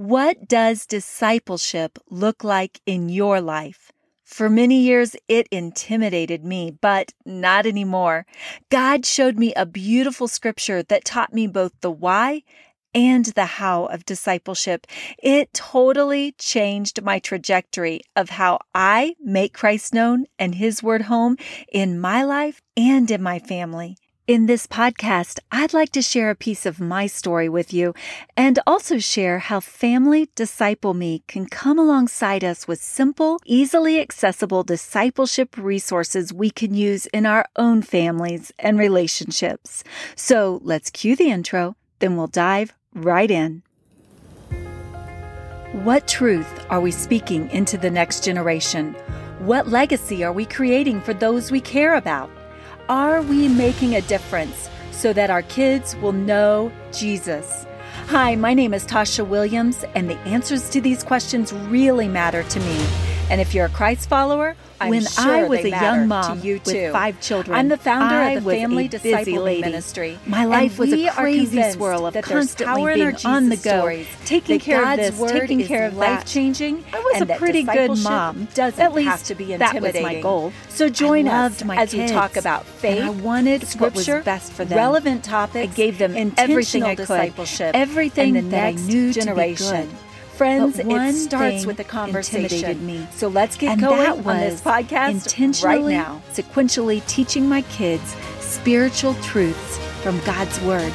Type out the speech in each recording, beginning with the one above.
What does discipleship look like in your life? For many years, it intimidated me, but not anymore. God showed me a beautiful scripture that taught me both the why and the how of discipleship. It totally changed my trajectory of how I make Christ known and His word home in my life and in my family. In this podcast, I'd like to share a piece of my story with you and also share how Family Disciple Me can come alongside us with simple, easily accessible discipleship resources we can use in our own families and relationships. So let's cue the intro, then we'll dive right in. What truth are we speaking into the next generation? What legacy are we creating for those we care about? Are we making a difference so that our kids will know Jesus? Hi, my name is Tasha Williams, and the answers to these questions really matter to me. And if you're a Christ follower, I'm when sure I was a young matter to mom you with five children, I'm the founder I of the Family Disciple busy Ministry, My life was a crazy swirl of constantly being on the go, stories, taking care God's of this, taking care of life that. changing. I was a pretty good mom. Doesn't At least have to be that was my goal. So join us as kids, we talk about faith. I wanted what was scripture, best for them. relevant topics. I gave them everything I could, discipleship everything that I knew generation. to be good. Friends, it starts with a conversation. me. So let's get and going on this podcast intentionally, right now. sequentially teaching my kids spiritual truths from God's Word.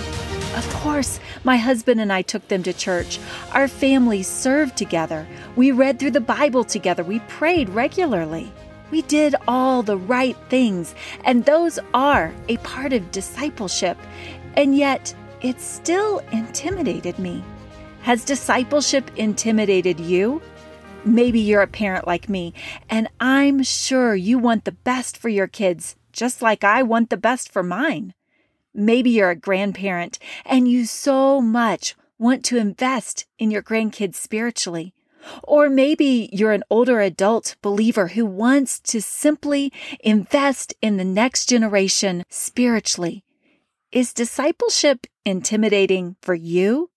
Of course, my husband and I took them to church. Our families served together. We read through the Bible together. We prayed regularly. We did all the right things, and those are a part of discipleship. And yet, it still intimidated me. Has discipleship intimidated you? Maybe you're a parent like me, and I'm sure you want the best for your kids, just like I want the best for mine. Maybe you're a grandparent and you so much want to invest in your grandkids spiritually. Or maybe you're an older adult believer who wants to simply invest in the next generation spiritually. Is discipleship intimidating for you?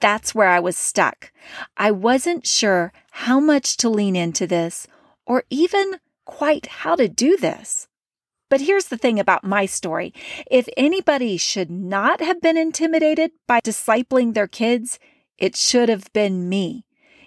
That's where I was stuck. I wasn't sure how much to lean into this or even quite how to do this. But here's the thing about my story. If anybody should not have been intimidated by discipling their kids, it should have been me.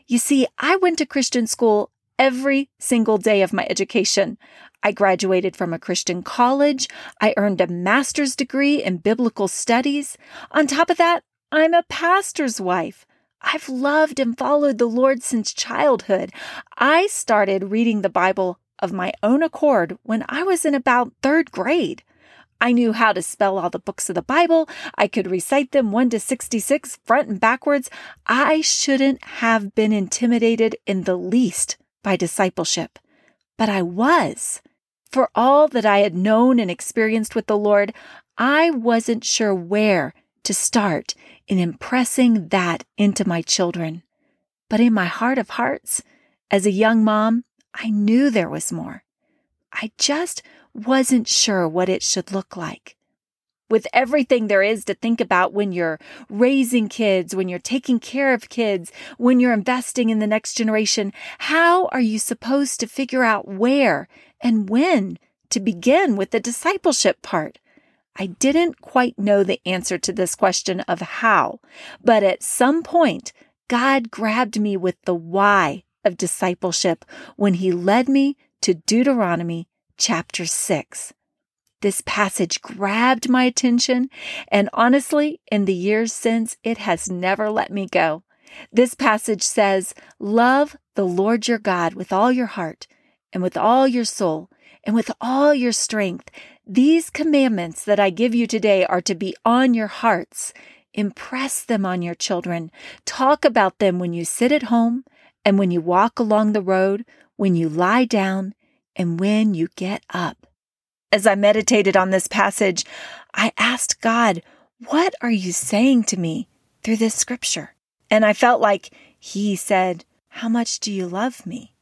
You see, I went to Christian school every single day of my education. I graduated from a Christian college. I earned a master's degree in biblical studies. On top of that, I'm a pastor's wife. I've loved and followed the Lord since childhood. I started reading the Bible of my own accord when I was in about third grade. I knew how to spell all the books of the Bible. I could recite them 1 to 66 front and backwards. I shouldn't have been intimidated in the least by discipleship, but I was. For all that I had known and experienced with the Lord, I wasn't sure where to start in impressing that into my children. But in my heart of hearts, as a young mom, I knew there was more. I just wasn't sure what it should look like. With everything there is to think about when you're raising kids, when you're taking care of kids, when you're investing in the next generation, how are you supposed to figure out where and when to begin with the discipleship part? I didn't quite know the answer to this question of how, but at some point, God grabbed me with the why of discipleship when he led me to Deuteronomy chapter 6. This passage grabbed my attention, and honestly, in the years since, it has never let me go. This passage says, Love the Lord your God with all your heart, and with all your soul, and with all your strength. These commandments that I give you today are to be on your hearts. Impress them on your children. Talk about them when you sit at home and when you walk along the road, when you lie down, and when you get up. As I meditated on this passage, I asked God, What are you saying to me through this scripture? And I felt like He said, How much do you love me?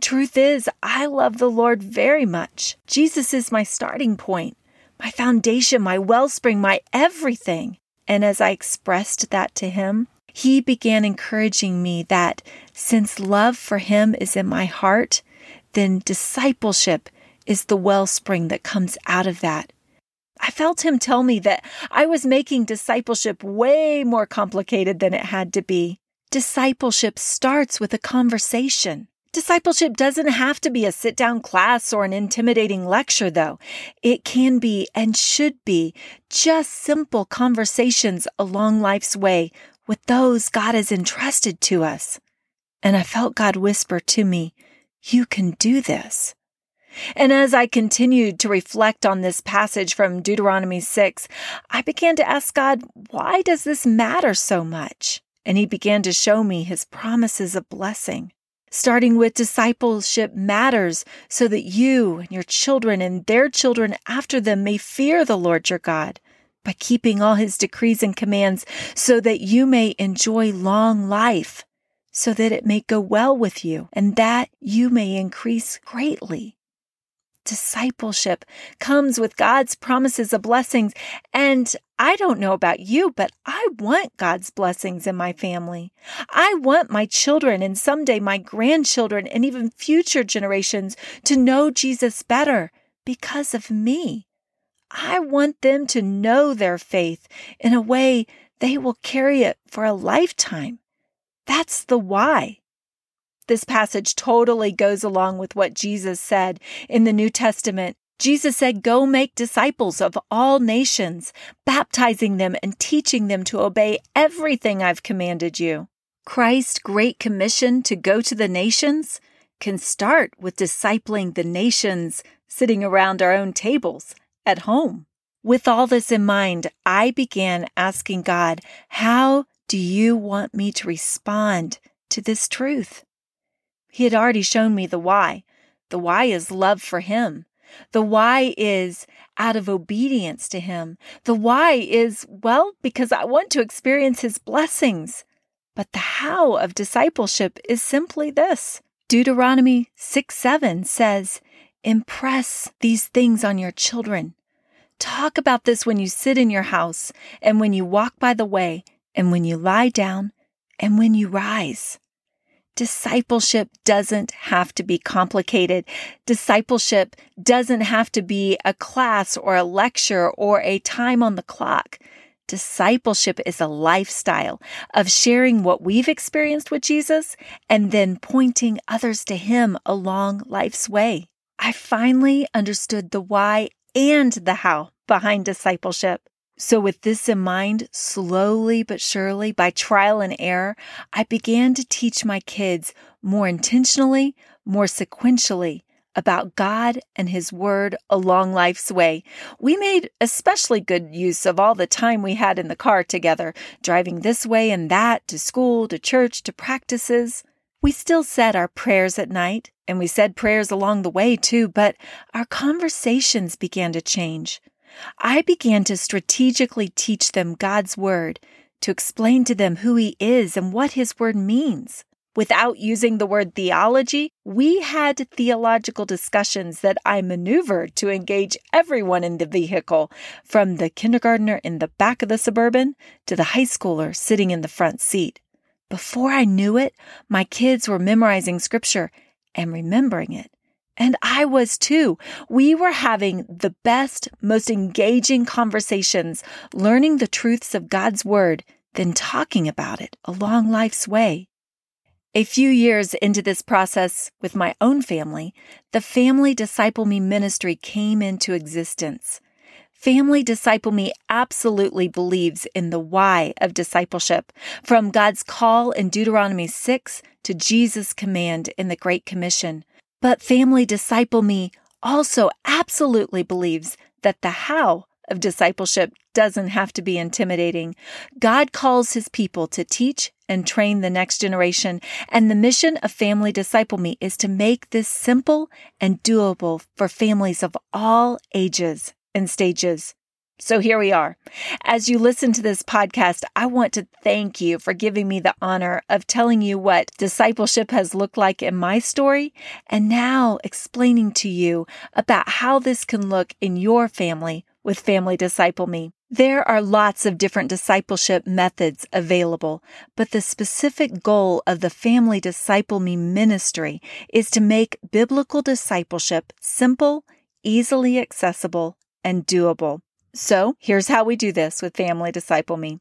Truth is, I love the Lord very much. Jesus is my starting point, my foundation, my wellspring, my everything. And as I expressed that to Him, he began encouraging me that since love for him is in my heart, then discipleship is the wellspring that comes out of that. I felt him tell me that I was making discipleship way more complicated than it had to be. Discipleship starts with a conversation. Discipleship doesn't have to be a sit down class or an intimidating lecture, though. It can be and should be just simple conversations along life's way with those God has entrusted to us. And I felt God whisper to me, You can do this. And as I continued to reflect on this passage from Deuteronomy 6, I began to ask God, why does this matter so much? And He began to show me His promises of blessing starting with discipleship matters so that you and your children and their children after them may fear the Lord your God by keeping all his decrees and commands so that you may enjoy long life, so that it may go well with you and that you may increase greatly discipleship comes with God's promises of blessings. And I don't know about you, but I want God's blessings in my family. I want my children and someday my grandchildren and even future generations to know Jesus better because of me. I want them to know their faith in a way they will carry it for a lifetime. That's the why. This passage totally goes along with what Jesus said in the New Testament. Jesus said, Go make disciples of all nations, baptizing them and teaching them to obey everything I've commanded you. Christ's great commission to go to the nations can start with discipling the nations sitting around our own tables at home. With all this in mind, I began asking God, How do you want me to respond to this truth? He had already shown me the why. The why is love for Him. The why is out of obedience to Him. The why is, well, because I want to experience His blessings. But the how of discipleship is simply this Deuteronomy 6 7 says, Impress these things on your children. Talk about this when you sit in your house, and when you walk by the way, and when you lie down, and when you rise. Discipleship doesn't have to be complicated. Discipleship doesn't have to be a class or a lecture or a time on the clock. Discipleship is a lifestyle of sharing what we've experienced with Jesus and then pointing others to Him along life's way. I finally understood the why and the how behind discipleship. So, with this in mind, slowly but surely, by trial and error, I began to teach my kids more intentionally, more sequentially about God and His Word along life's way. We made especially good use of all the time we had in the car together, driving this way and that to school, to church, to practices. We still said our prayers at night, and we said prayers along the way too, but our conversations began to change. I began to strategically teach them God's Word, to explain to them who He is and what His Word means. Without using the word theology, we had theological discussions that I maneuvered to engage everyone in the vehicle, from the kindergartner in the back of the suburban to the high schooler sitting in the front seat. Before I knew it, my kids were memorizing scripture and remembering it. And I was too. We were having the best, most engaging conversations, learning the truths of God's Word, then talking about it along life's way. A few years into this process with my own family, the Family Disciple Me ministry came into existence. Family Disciple Me absolutely believes in the why of discipleship, from God's call in Deuteronomy 6 to Jesus' command in the Great Commission. But Family Disciple Me also absolutely believes that the how of discipleship doesn't have to be intimidating. God calls his people to teach and train the next generation, and the mission of Family Disciple Me is to make this simple and doable for families of all ages and stages. So here we are. As you listen to this podcast, I want to thank you for giving me the honor of telling you what discipleship has looked like in my story and now explaining to you about how this can look in your family with Family Disciple Me. There are lots of different discipleship methods available, but the specific goal of the Family Disciple Me ministry is to make biblical discipleship simple, easily accessible, and doable. So here's how we do this with Family Disciple Me.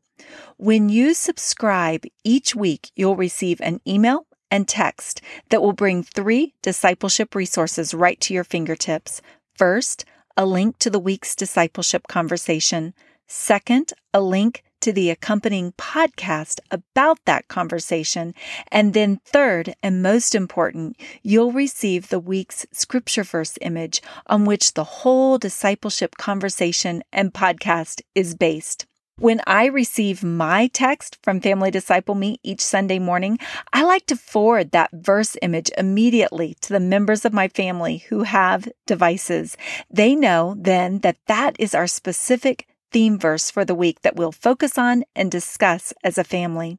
When you subscribe each week, you'll receive an email and text that will bring three discipleship resources right to your fingertips. First, a link to the week's discipleship conversation. Second, a link to the accompanying podcast about that conversation. And then, third, and most important, you'll receive the week's scripture verse image on which the whole discipleship conversation and podcast is based. When I receive my text from Family Disciple Me each Sunday morning, I like to forward that verse image immediately to the members of my family who have devices. They know then that that is our specific theme verse for the week that we'll focus on and discuss as a family.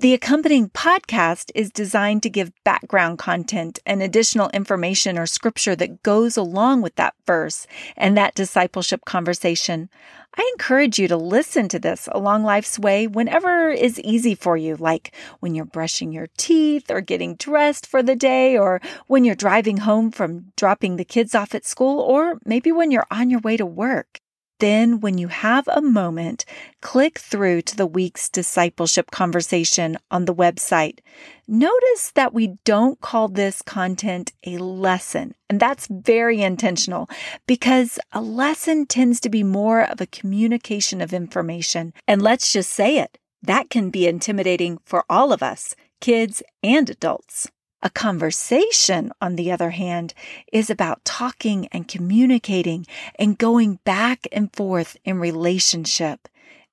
The accompanying podcast is designed to give background content and additional information or scripture that goes along with that verse and that discipleship conversation. I encourage you to listen to this along life's way whenever is easy for you, like when you're brushing your teeth or getting dressed for the day, or when you're driving home from dropping the kids off at school, or maybe when you're on your way to work. Then, when you have a moment, click through to the week's discipleship conversation on the website. Notice that we don't call this content a lesson, and that's very intentional because a lesson tends to be more of a communication of information. And let's just say it that can be intimidating for all of us, kids and adults. A conversation, on the other hand, is about talking and communicating and going back and forth in relationship.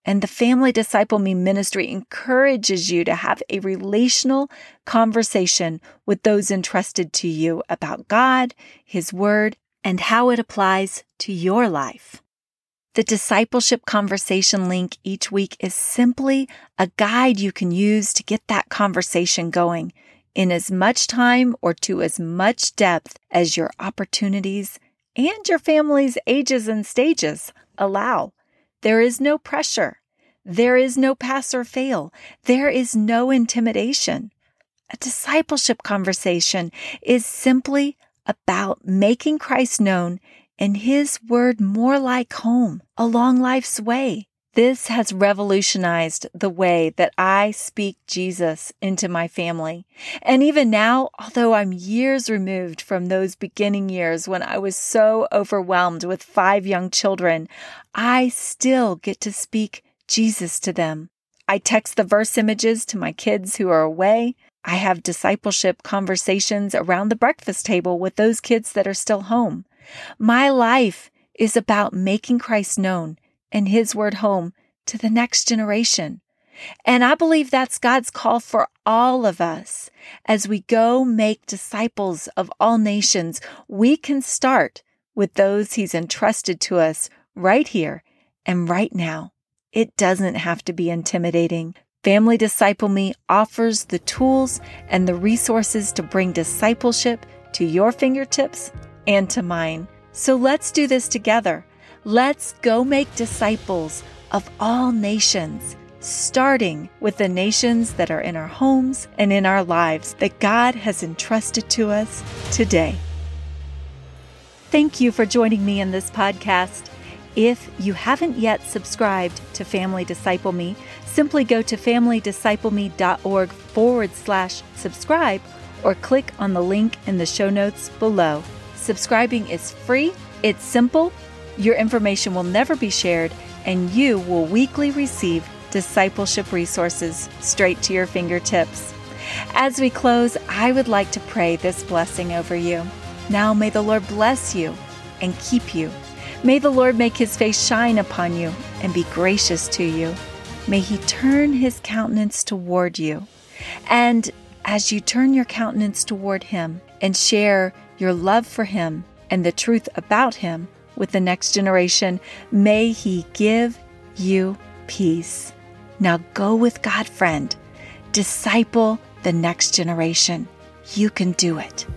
And the Family Disciple Me ministry encourages you to have a relational conversation with those entrusted to you about God, His Word, and how it applies to your life. The discipleship conversation link each week is simply a guide you can use to get that conversation going in as much time or to as much depth as your opportunities and your family's ages and stages allow. There is no pressure. There is no pass or fail. There is no intimidation. A discipleship conversation is simply about making Christ known and His word more like home along life's way. This has revolutionized the way that I speak Jesus into my family. And even now, although I'm years removed from those beginning years when I was so overwhelmed with five young children, I still get to speak Jesus to them. I text the verse images to my kids who are away. I have discipleship conversations around the breakfast table with those kids that are still home. My life is about making Christ known and His word home to the next generation. And I believe that's God's call for all of us. As we go make disciples of all nations, we can start with those He's entrusted to us right here and right now. It doesn't have to be intimidating. Family Disciple Me offers the tools and the resources to bring discipleship to your fingertips and to mine. So let's do this together. Let's go make disciples of all nations, starting with the nations that are in our homes and in our lives that God has entrusted to us today. Thank you for joining me in this podcast. If you haven't yet subscribed to Family Disciple Me, simply go to familydiscipleme.org forward slash subscribe or click on the link in the show notes below. Subscribing is free, it's simple, your information will never be shared, and you will weekly receive discipleship resources straight to your fingertips. As we close, I would like to pray this blessing over you. Now may the Lord bless you and keep you. May the Lord make his face shine upon you and be gracious to you. May he turn his countenance toward you. And as you turn your countenance toward him and share your love for him and the truth about him, with the next generation. May He give you peace. Now go with God, friend. Disciple the next generation. You can do it.